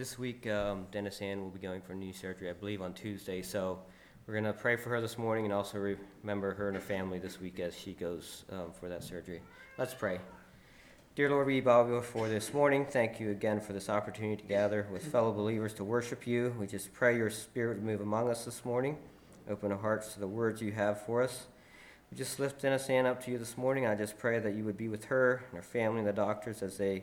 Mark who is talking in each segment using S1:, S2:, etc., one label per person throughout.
S1: this week, um, Dennis Ann will be going for knee surgery, I believe, on Tuesday. So we're going to pray for her this morning and also remember her and her family this week as she goes um, for that surgery. Let's pray. Dear Lord, we bow before this morning. Thank you again for this opportunity to gather with fellow believers to worship you. We just pray your spirit move among us this morning. Open our hearts to the words you have for us. We just lift Dennis Ann up to you this morning. I just pray that you would be with her and her family and the doctors as they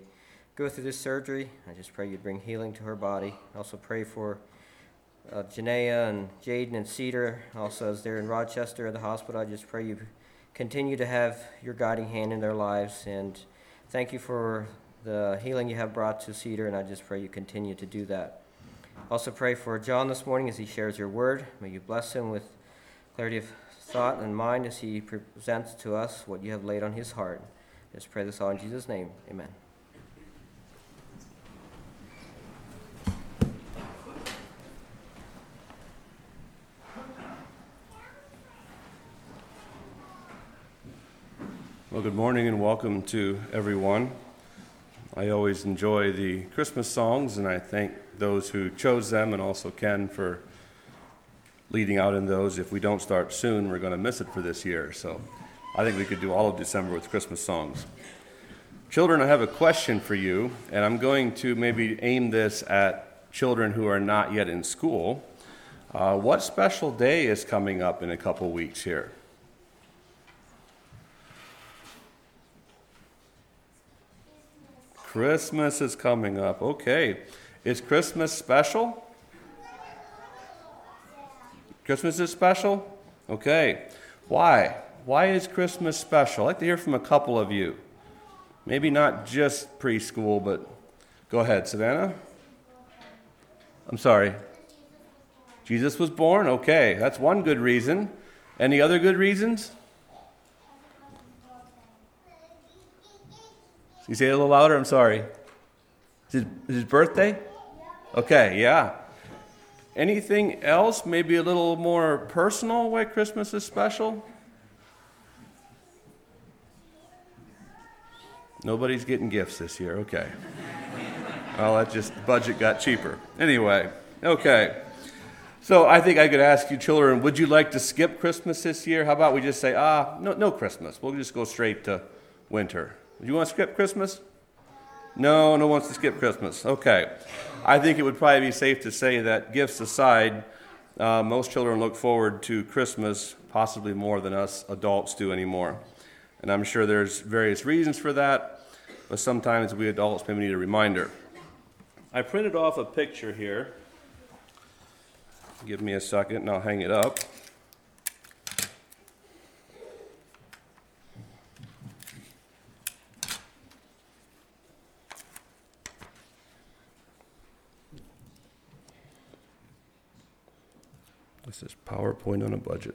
S1: go through this surgery. I just pray you'd bring healing to her body. I also pray for uh, Janaea and Jaden and Cedar, also as they're in Rochester at the hospital. I just pray you continue to have your guiding hand in their lives. And thank you for the healing you have brought to Cedar, and I just pray you continue to do that. Also, pray for John this morning as he shares your word. May you bless him with clarity of thought and mind as he presents to us what you have laid on his heart. Just pray this all in Jesus' name. Amen.
S2: Good morning and welcome to everyone. I always enjoy the Christmas songs, and I thank those who chose them and also Ken for leading out in those. If we don't start soon, we're going to miss it for this year. So I think we could do all of December with Christmas songs. Children, I have a question for you, and I'm going to maybe aim this at children who are not yet in school. Uh, what special day is coming up in a couple weeks here? Christmas is coming up. Okay. Is Christmas special? Christmas is special? Okay. Why? Why is Christmas special? I'd like to hear from a couple of you. Maybe not just preschool, but go ahead, Savannah. I'm sorry. Jesus was born? Okay, that's one good reason. Any other good reasons? You say it a little louder? I'm sorry. Is is his birthday? Okay, yeah. Anything else, maybe a little more personal, why Christmas is special? Nobody's getting gifts this year. Okay. well, that just budget got cheaper. Anyway, okay. So I think I could ask you, children, would you like to skip Christmas this year? How about we just say, ah, no, no Christmas. We'll just go straight to winter. You want to skip Christmas? No, no one wants to skip Christmas. Okay. I think it would probably be safe to say that gifts aside, uh, most children look forward to Christmas possibly more than us adults do anymore. And I'm sure there's various reasons for that, but sometimes we adults maybe need a reminder. I printed off a picture here. Give me a second and I'll hang it up. This is PowerPoint on a budget.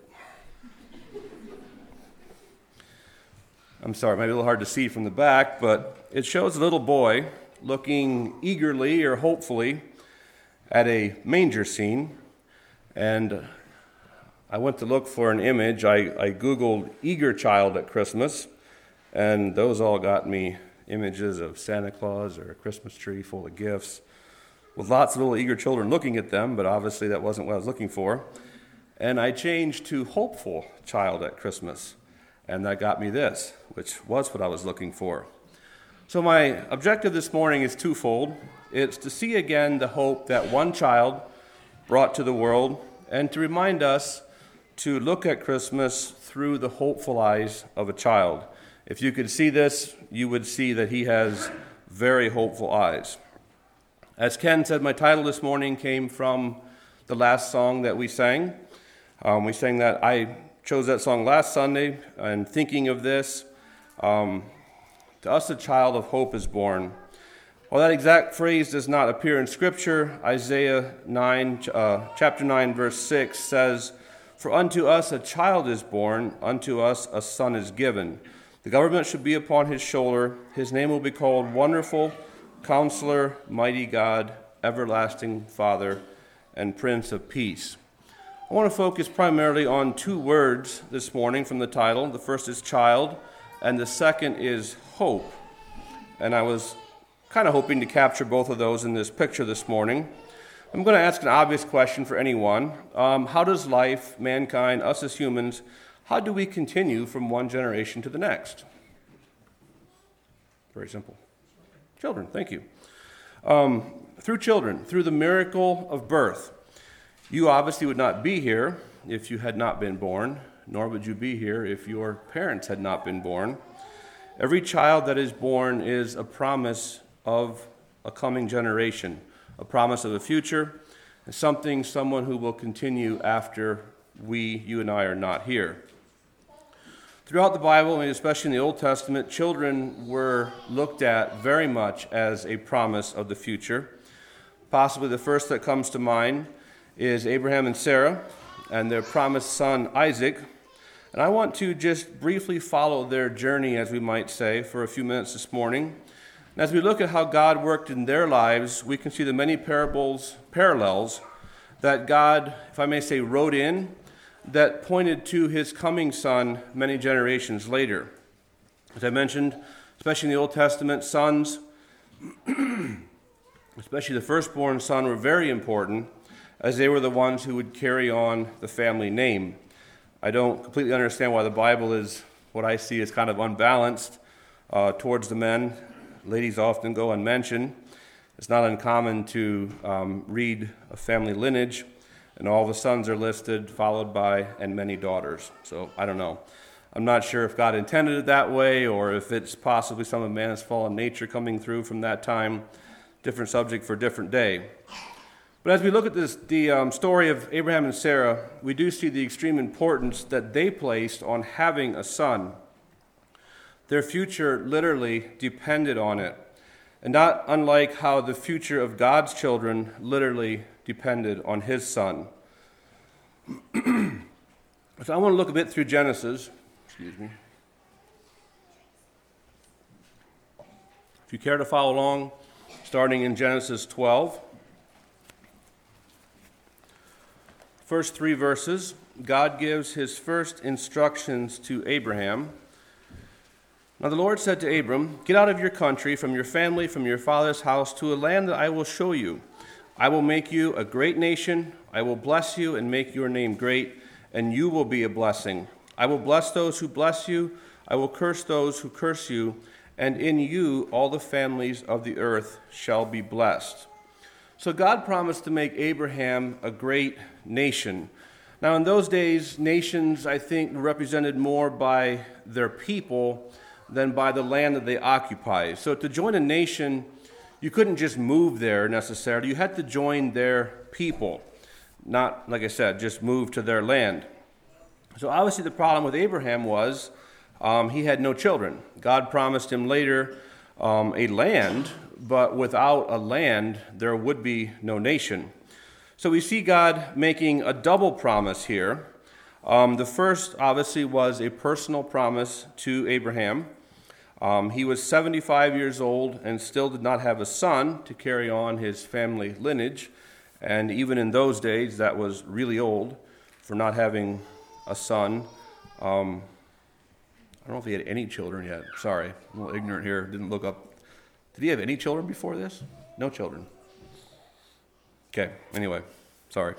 S2: I'm sorry, it might be a little hard to see from the back, but it shows a little boy looking eagerly or hopefully at a manger scene. And I went to look for an image. I, I Googled eager child at Christmas, and those all got me images of Santa Claus or a Christmas tree full of gifts with lots of little eager children looking at them, but obviously that wasn't what I was looking for. And I changed to hopeful child at Christmas, and that got me this, which was what I was looking for. So, my objective this morning is twofold it's to see again the hope that one child brought to the world, and to remind us to look at Christmas through the hopeful eyes of a child. If you could see this, you would see that he has very hopeful eyes. As Ken said, my title this morning came from the last song that we sang. Um, we sang that. I chose that song last Sunday, and thinking of this, um, to us a child of hope is born. While that exact phrase does not appear in Scripture, Isaiah 9, uh, chapter 9, verse 6 says, For unto us a child is born, unto us a son is given. The government should be upon his shoulder. His name will be called Wonderful Counselor, Mighty God, Everlasting Father, and Prince of Peace. I want to focus primarily on two words this morning from the title. The first is child, and the second is hope. And I was kind of hoping to capture both of those in this picture this morning. I'm going to ask an obvious question for anyone. Um, how does life, mankind, us as humans, how do we continue from one generation to the next? Very simple. Children, thank you. Um, through children, through the miracle of birth. You obviously would not be here if you had not been born, nor would you be here if your parents had not been born. Every child that is born is a promise of a coming generation, a promise of a future, something, someone who will continue after we, you and I, are not here. Throughout the Bible, and especially in the Old Testament, children were looked at very much as a promise of the future. Possibly the first that comes to mind is Abraham and Sarah and their promised son Isaac. And I want to just briefly follow their journey, as we might say, for a few minutes this morning. And as we look at how God worked in their lives, we can see the many parables, parallels that God, if I may say, wrote in that pointed to his coming son many generations later. As I mentioned, especially in the Old Testament, sons, especially the firstborn son, were very important as they were the ones who would carry on the family name. I don't completely understand why the Bible is what I see as kind of unbalanced uh, towards the men. Ladies often go unmentioned. It's not uncommon to um, read a family lineage and all the sons are listed, followed by and many daughters. So I don't know. I'm not sure if God intended it that way or if it's possibly some of man's fallen nature coming through from that time. Different subject for a different day. But as we look at this, the um, story of Abraham and Sarah, we do see the extreme importance that they placed on having a son. Their future literally depended on it. And not unlike how the future of God's children literally depended on his son. so I want to look a bit through Genesis. Excuse me. If you care to follow along, starting in Genesis 12. First three verses, God gives his first instructions to Abraham. Now the Lord said to Abram, Get out of your country, from your family, from your father's house, to a land that I will show you. I will make you a great nation. I will bless you and make your name great, and you will be a blessing. I will bless those who bless you. I will curse those who curse you, and in you all the families of the earth shall be blessed. So God promised to make Abraham a great nation. Now, in those days, nations, I think, were represented more by their people than by the land that they occupy. So to join a nation, you couldn't just move there necessarily. You had to join their people, not, like I said, just move to their land. So obviously, the problem with Abraham was um, he had no children. God promised him later um, a land, but without a land, there would be no nation. So we see God making a double promise here. Um, the first, obviously, was a personal promise to Abraham. Um, he was 75 years old and still did not have a son to carry on his family lineage. And even in those days, that was really old for not having a son. Um, I don't know if he had any children yet. Sorry, I'm a little ignorant here. Didn't look up. Did he have any children before this? No children. Okay, anyway, sorry.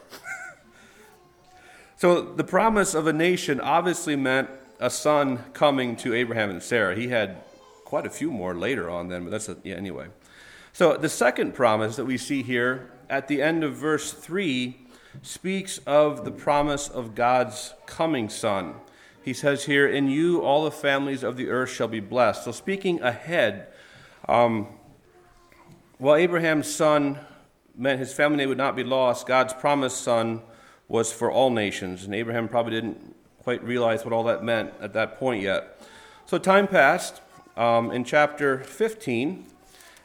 S2: so the promise of a nation obviously meant a son coming to Abraham and Sarah. He had quite a few more later on then, but that's a, yeah, anyway. So the second promise that we see here at the end of verse 3 speaks of the promise of God's coming son. He says here, In you all the families of the earth shall be blessed. So speaking ahead, um, while Abraham's son meant his family would not be lost, God's promised son was for all nations. And Abraham probably didn't quite realize what all that meant at that point yet. So time passed, um, in chapter 15,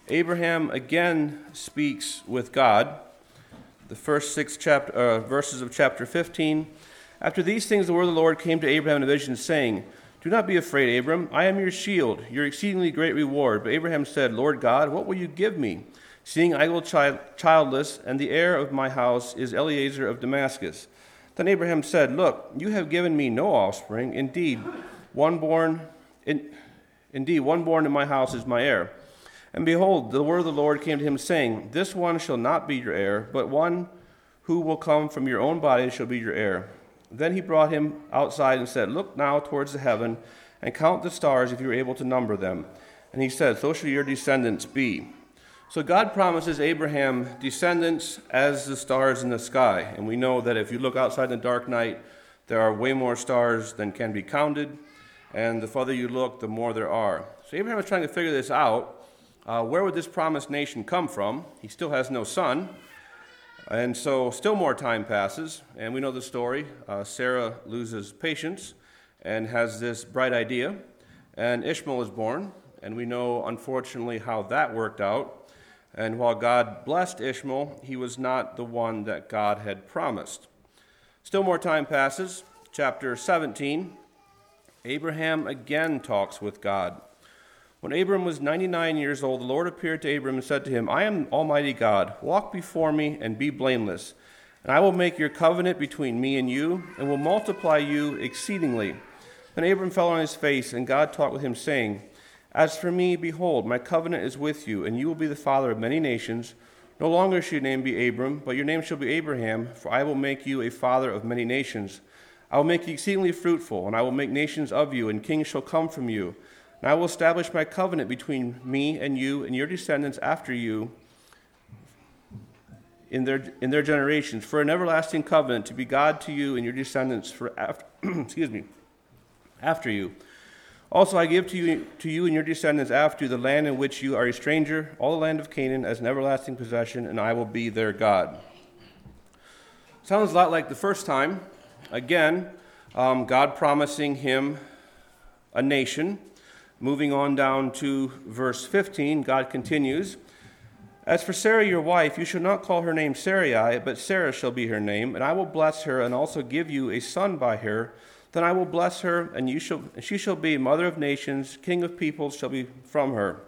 S2: Abraham again speaks with God. The first six chapter, uh, verses of chapter 15. After these things, the word of the Lord came to Abraham in a vision, saying, Do not be afraid, Abram. I am your shield, your exceedingly great reward. But Abraham said, Lord God, what will you give me? Seeing I go child- childless, and the heir of my house is Eliezer of Damascus. Then Abraham said, Look, you have given me no offspring. Indeed, one born. In, Indeed, one born in my house is my heir. And behold, the word of the Lord came to him, saying, This one shall not be your heir, but one who will come from your own body shall be your heir. Then he brought him outside and said, Look now towards the heaven, and count the stars if you are able to number them. And he said, So shall your descendants be. So God promises Abraham descendants as the stars in the sky. And we know that if you look outside in the dark night, there are way more stars than can be counted. And the farther you look, the more there are. So Abraham is trying to figure this out. Uh, where would this promised nation come from? He still has no son. And so, still more time passes, and we know the story. Uh, Sarah loses patience and has this bright idea, and Ishmael is born. And we know, unfortunately, how that worked out. And while God blessed Ishmael, he was not the one that God had promised. Still more time passes. Chapter 17 Abraham again talks with God. When Abram was 99 years old, the Lord appeared to Abram and said to him, I am Almighty God. Walk before me and be blameless. And I will make your covenant between me and you, and will multiply you exceedingly. Then Abram fell on his face, and God talked with him, saying, As for me, behold, my covenant is with you, and you will be the father of many nations. No longer shall your name be Abram, but your name shall be Abraham, for I will make you a father of many nations. I will make you exceedingly fruitful, and I will make nations of you, and kings shall come from you. And I will establish my covenant between me and you and your descendants after you in their, in their generations for an everlasting covenant to be God to you and your descendants for after, excuse me, after you. Also, I give to you, to you and your descendants after you the land in which you are a stranger, all the land of Canaan, as an everlasting possession, and I will be their God. Sounds a lot like the first time. Again, um, God promising him a nation Moving on down to verse 15, God continues As for Sarah your wife, you shall not call her name Sarai, but Sarah shall be her name, and I will bless her and also give you a son by her. Then I will bless her, and you shall, she shall be mother of nations, king of peoples shall be from her.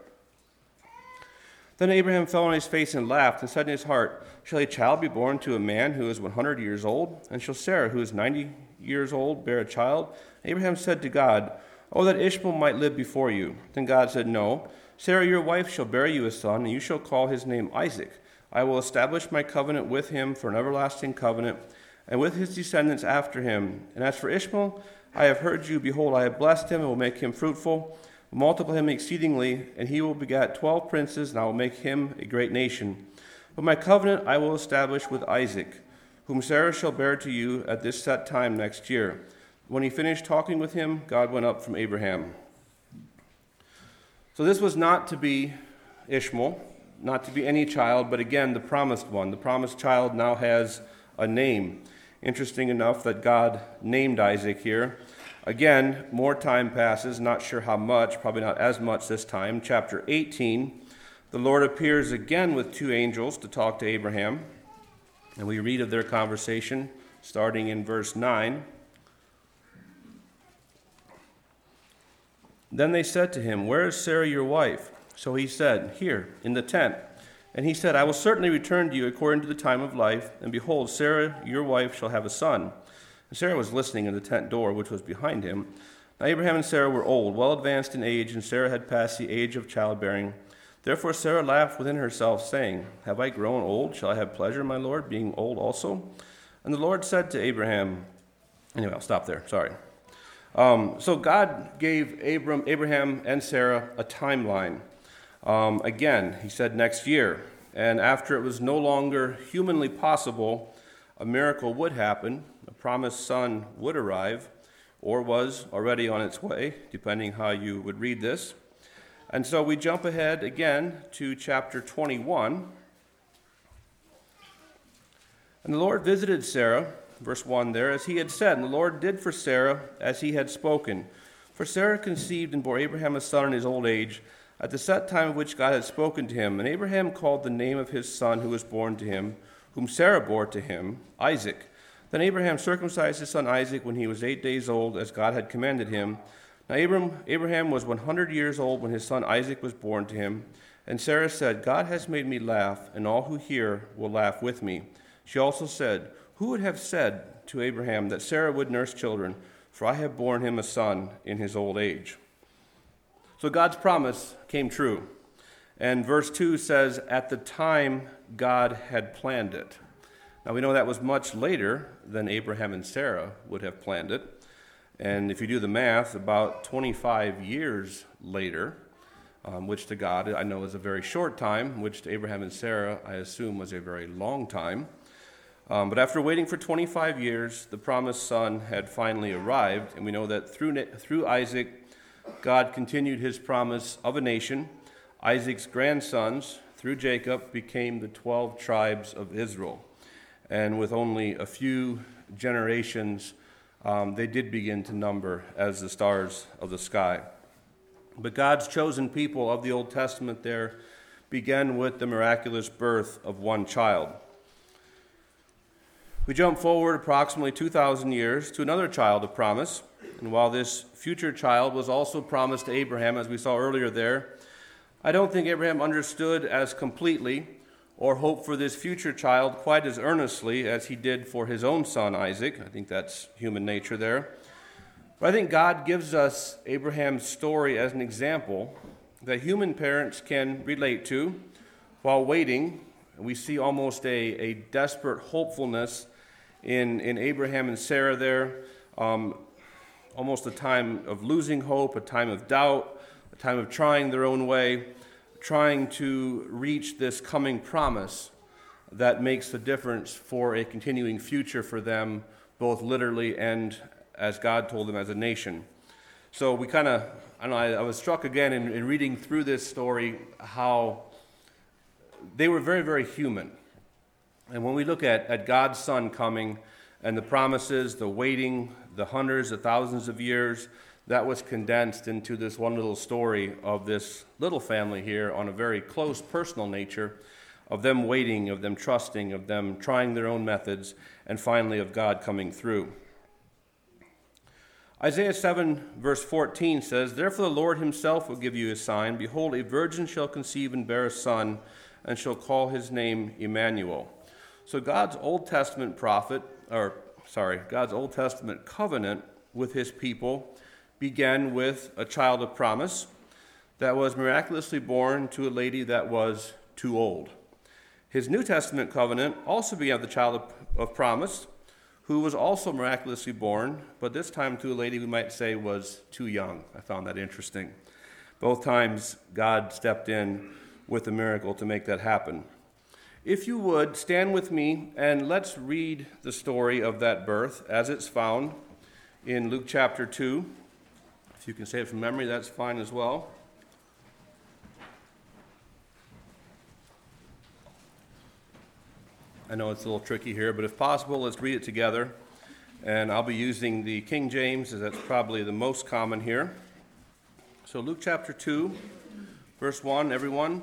S2: Then Abraham fell on his face and laughed, and said in his heart, Shall a child be born to a man who is 100 years old? And shall Sarah, who is 90 years old, bear a child? Abraham said to God, Oh, that Ishmael might live before you. Then God said, No. Sarah, your wife, shall bear you a son, and you shall call his name Isaac. I will establish my covenant with him for an everlasting covenant, and with his descendants after him. And as for Ishmael, I have heard you. Behold, I have blessed him, and will make him fruitful, multiply him exceedingly, and he will beget twelve princes, and I will make him a great nation. But my covenant I will establish with Isaac, whom Sarah shall bear to you at this set time next year. When he finished talking with him, God went up from Abraham. So this was not to be Ishmael, not to be any child, but again, the promised one. The promised child now has a name. Interesting enough that God named Isaac here. Again, more time passes, not sure how much, probably not as much this time. Chapter 18, the Lord appears again with two angels to talk to Abraham. And we read of their conversation starting in verse 9. Then they said to him, Where is Sarah your wife? So he said, Here, in the tent. And he said, I will certainly return to you according to the time of life, and behold, Sarah your wife shall have a son. And Sarah was listening in the tent door, which was behind him. Now Abraham and Sarah were old, well advanced in age, and Sarah had passed the age of childbearing. Therefore Sarah laughed within herself, saying, Have I grown old? Shall I have pleasure, my Lord, being old also? And the Lord said to Abraham, Anyway, I'll stop there. Sorry. Um, so God gave Abram, Abraham and Sarah a timeline. Um, again, he said next year. And after it was no longer humanly possible, a miracle would happen. A promised son would arrive, or was already on its way, depending how you would read this. And so we jump ahead again to chapter 21. And the Lord visited Sarah verse 1 there, as he had said, and the Lord did for Sarah as he had spoken. For Sarah conceived and bore Abraham a son in his old age, at the set time of which God had spoken to him. And Abraham called the name of his son who was born to him, whom Sarah bore to him, Isaac. Then Abraham circumcised his son Isaac when he was eight days old, as God had commanded him. Now Abraham, Abraham was 100 years old when his son Isaac was born to him. And Sarah said, God has made me laugh, and all who hear will laugh with me. She also said, who would have said to Abraham that Sarah would nurse children? For I have borne him a son in his old age. So God's promise came true. And verse 2 says, At the time God had planned it. Now we know that was much later than Abraham and Sarah would have planned it. And if you do the math, about 25 years later, um, which to God I know is a very short time, which to Abraham and Sarah I assume was a very long time. Um, but after waiting for 25 years, the promised son had finally arrived, and we know that through, through Isaac, God continued his promise of a nation. Isaac's grandsons, through Jacob, became the 12 tribes of Israel. And with only a few generations, um, they did begin to number as the stars of the sky. But God's chosen people of the Old Testament there began with the miraculous birth of one child. We jump forward approximately 2,000 years to another child of promise. And while this future child was also promised to Abraham, as we saw earlier there, I don't think Abraham understood as completely or hoped for this future child quite as earnestly as he did for his own son Isaac. I think that's human nature there. But I think God gives us Abraham's story as an example that human parents can relate to while waiting. We see almost a, a desperate hopefulness in, in Abraham and Sarah there, um, almost a time of losing hope, a time of doubt, a time of trying their own way, trying to reach this coming promise that makes the difference for a continuing future for them, both literally and as God told them as a nation. So we kind of, I know, I, I, was struck again in, in reading through this story how they were very, very human. And when we look at, at God's Son coming and the promises, the waiting, the hundreds, the thousands of years, that was condensed into this one little story of this little family here on a very close personal nature of them waiting, of them trusting, of them trying their own methods, and finally of God coming through. Isaiah 7, verse 14 says, Therefore the Lord himself will give you a sign. Behold, a virgin shall conceive and bear a son, and shall call his name Emmanuel. So God's Old Testament prophet, or sorry, God's Old Testament covenant with his people began with a child of promise that was miraculously born to a lady that was too old. His New Testament covenant also began with a child of, of promise who was also miraculously born, but this time to a lady we might say was too young. I found that interesting. Both times, God stepped in with a miracle to make that happen. If you would, stand with me and let's read the story of that birth as it's found in Luke chapter 2. If you can say it from memory, that's fine as well. I know it's a little tricky here, but if possible, let's read it together. And I'll be using the King James, as that's probably the most common here. So, Luke chapter 2, verse 1, everyone.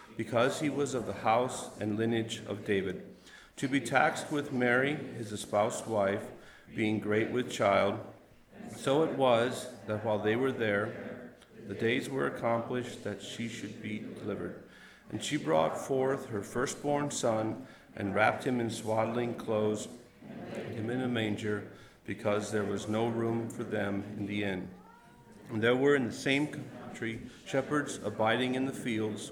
S2: because he was of the house and lineage of David, to be taxed with Mary, his espoused wife, being great with child. So it was that while they were there, the days were accomplished that she should be delivered. And she brought forth her firstborn son, and wrapped him in swaddling clothes and him in a manger because there was no room for them in the inn. And there were in the same country shepherds abiding in the fields,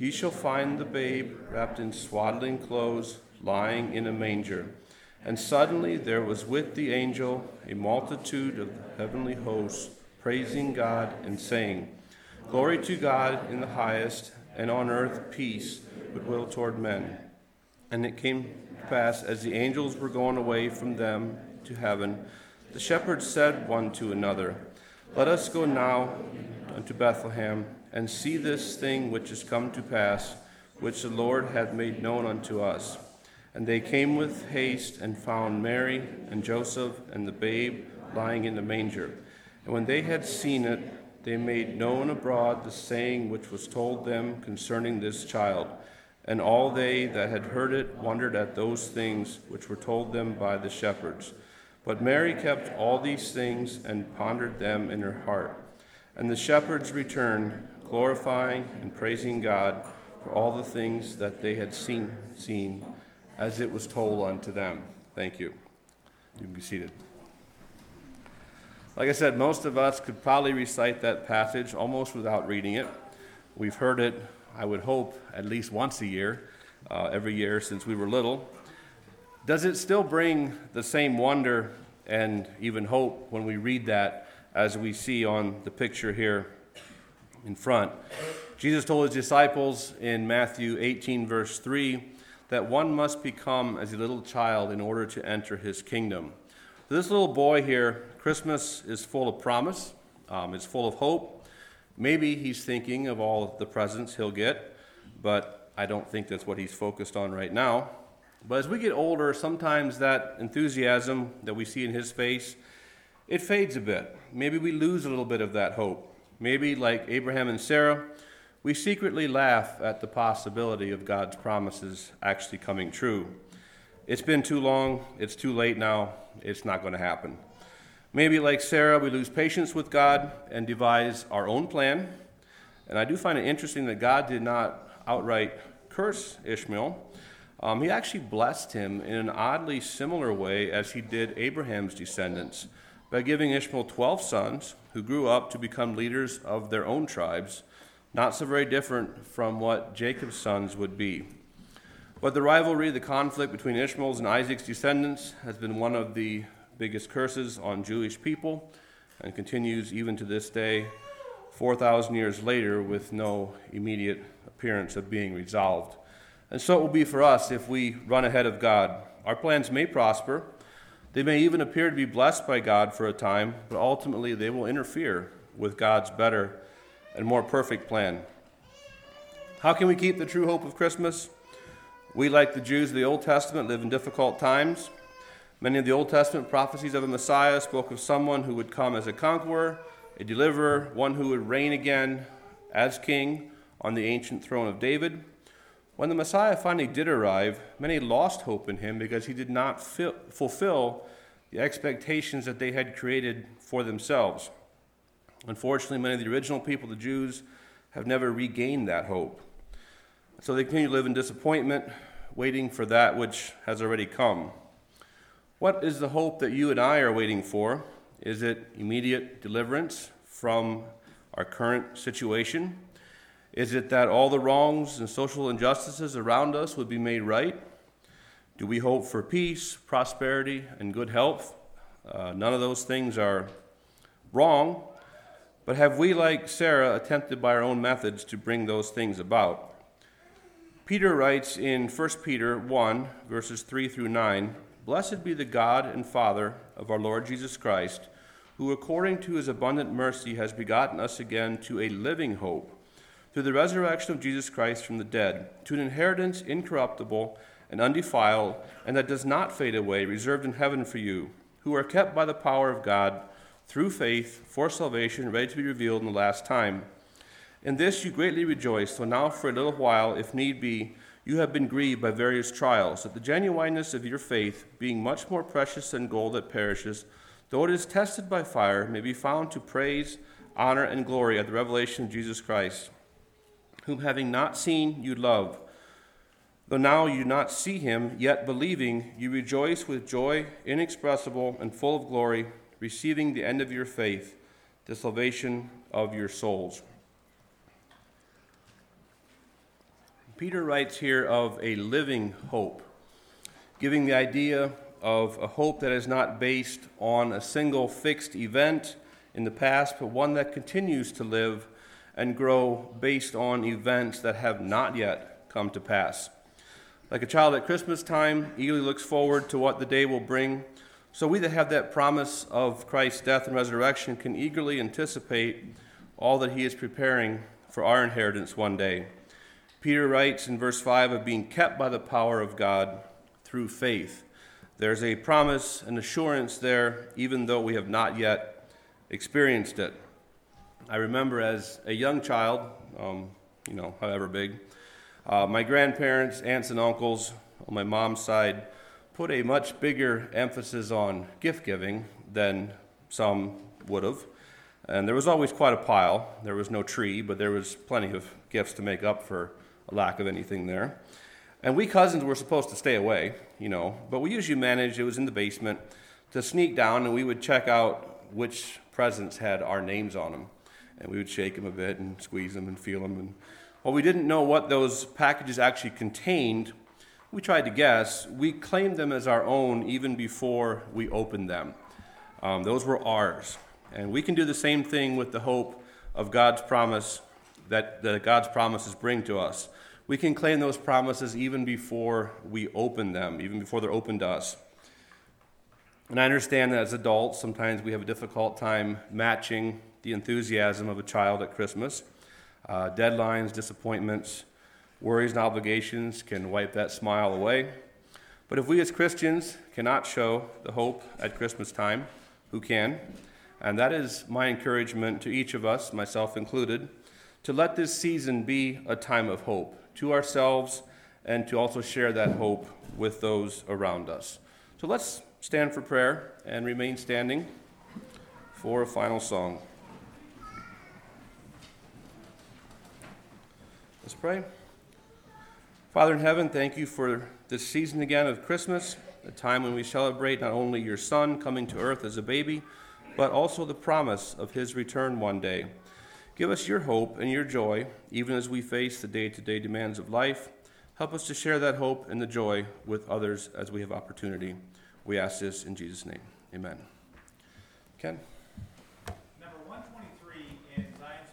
S2: Ye shall find the babe wrapped in swaddling clothes, lying in a manger. And suddenly there was with the angel a multitude of the heavenly hosts, praising God and saying, Glory to God in the highest, and on earth peace, goodwill toward men. And it came to pass, as the angels were going away from them to heaven, the shepherds said one to another, Let us go now unto Bethlehem, and see this thing which is come to pass, which the Lord hath made known unto us. And they came with haste and found Mary and Joseph and the babe lying in the manger. And when they had seen it, they made known abroad the saying which was told them concerning this child. And all they that had heard it wondered at those things which were told them by the shepherds. But Mary kept all these things and pondered them in her heart. And the shepherds returned, glorifying and praising God for all the things that they had seen, seen as it was told unto them. Thank you. You can be seated. Like I said, most of us could probably recite that passage almost without reading it. We've heard it, I would hope, at least once a year, uh, every year since we were little. Does it still bring the same wonder and even hope when we read that as we see on the picture here in front? Jesus told his disciples in Matthew 18, verse 3, that one must become as a little child in order to enter his kingdom. This little boy here, Christmas is full of promise, um, it's full of hope. Maybe he's thinking of all the presents he'll get, but I don't think that's what he's focused on right now. But as we get older, sometimes that enthusiasm that we see in his face, it fades a bit. Maybe we lose a little bit of that hope. Maybe, like Abraham and Sarah, we secretly laugh at the possibility of God's promises actually coming true. It's been too long, it's too late now, it's not going to happen. Maybe, like Sarah, we lose patience with God and devise our own plan. And I do find it interesting that God did not outright curse Ishmael. Um, he actually blessed him in an oddly similar way as he did Abraham's descendants by giving Ishmael 12 sons who grew up to become leaders of their own tribes, not so very different from what Jacob's sons would be. But the rivalry, the conflict between Ishmael's and Isaac's descendants has been one of the biggest curses on Jewish people and continues even to this day, 4,000 years later, with no immediate appearance of being resolved. And so it will be for us if we run ahead of God. Our plans may prosper, they may even appear to be blessed by God for a time, but ultimately they will interfere with God's better and more perfect plan. How can we keep the true hope of Christmas? We, like the Jews of the Old Testament, live in difficult times. Many of the Old Testament prophecies of a Messiah spoke of someone who would come as a conqueror, a deliverer, one who would reign again as king on the ancient throne of David. When the Messiah finally did arrive, many lost hope in him because he did not fulfill the expectations that they had created for themselves. Unfortunately, many of the original people, the Jews, have never regained that hope. So they continue to live in disappointment, waiting for that which has already come. What is the hope that you and I are waiting for? Is it immediate deliverance from our current situation? Is it that all the wrongs and social injustices around us would be made right? Do we hope for peace, prosperity, and good health? Uh, none of those things are wrong, but have we, like Sarah, attempted by our own methods to bring those things about? Peter writes in 1 Peter 1, verses 3 through 9 Blessed be the God and Father of our Lord Jesus Christ, who according to his abundant mercy has begotten us again to a living hope, through the resurrection of Jesus Christ from the dead, to an inheritance incorruptible and undefiled, and that does not fade away, reserved in heaven for you, who are kept by the power of God through faith for salvation, ready to be revealed in the last time. In this you greatly rejoice, though now for a little while, if need be, you have been grieved by various trials, that the genuineness of your faith, being much more precious than gold that perishes, though it is tested by fire, may be found to praise, honor, and glory at the revelation of Jesus Christ, whom having not seen, you love. Though now you do not see him, yet believing, you rejoice with joy inexpressible and full of glory, receiving the end of your faith, the salvation of your souls. Peter writes here of a living hope, giving the idea of a hope that is not based on a single fixed event in the past, but one that continues to live and grow based on events that have not yet come to pass. Like a child at Christmas time eagerly looks forward to what the day will bring, so we that have that promise of Christ's death and resurrection can eagerly anticipate all that he is preparing for our inheritance one day. Peter writes in verse 5 of being kept by the power of God through faith. There's a promise and assurance there, even though we have not yet experienced it. I remember as a young child, um, you know, however big, uh, my grandparents, aunts, and uncles on my mom's side put a much bigger emphasis on gift giving than some would have. And there was always quite a pile. There was no tree, but there was plenty of gifts to make up for a lack of anything there. And we cousins were supposed to stay away, you know, but we usually managed, it was in the basement, to sneak down and we would check out which presents had our names on them. And we would shake them a bit and squeeze them and feel them. And while we didn't know what those packages actually contained, we tried to guess. We claimed them as our own even before we opened them. Um, those were ours. And we can do the same thing with the hope of God's promise that, that God's promises bring to us. We can claim those promises even before we open them, even before they're opened to us. And I understand that as adults, sometimes we have a difficult time matching the enthusiasm of a child at Christmas. Uh, deadlines, disappointments, worries, and obligations can wipe that smile away. But if we as Christians cannot show the hope at Christmas time, who can? And that is my encouragement to each of us, myself included, to let this season be a time of hope to ourselves and to also share that hope with those around us. So let's stand for prayer and remain standing for a final song. Let's pray. Father in heaven, thank you for this season again of Christmas, a time when we celebrate not only your Son coming to earth as a baby, but also the promise of his return one day. Give us your hope and your joy, even as we face the day to day demands of life. Help us to share that hope and the joy with others as we have opportunity. We ask this in Jesus' name. Amen. Ken?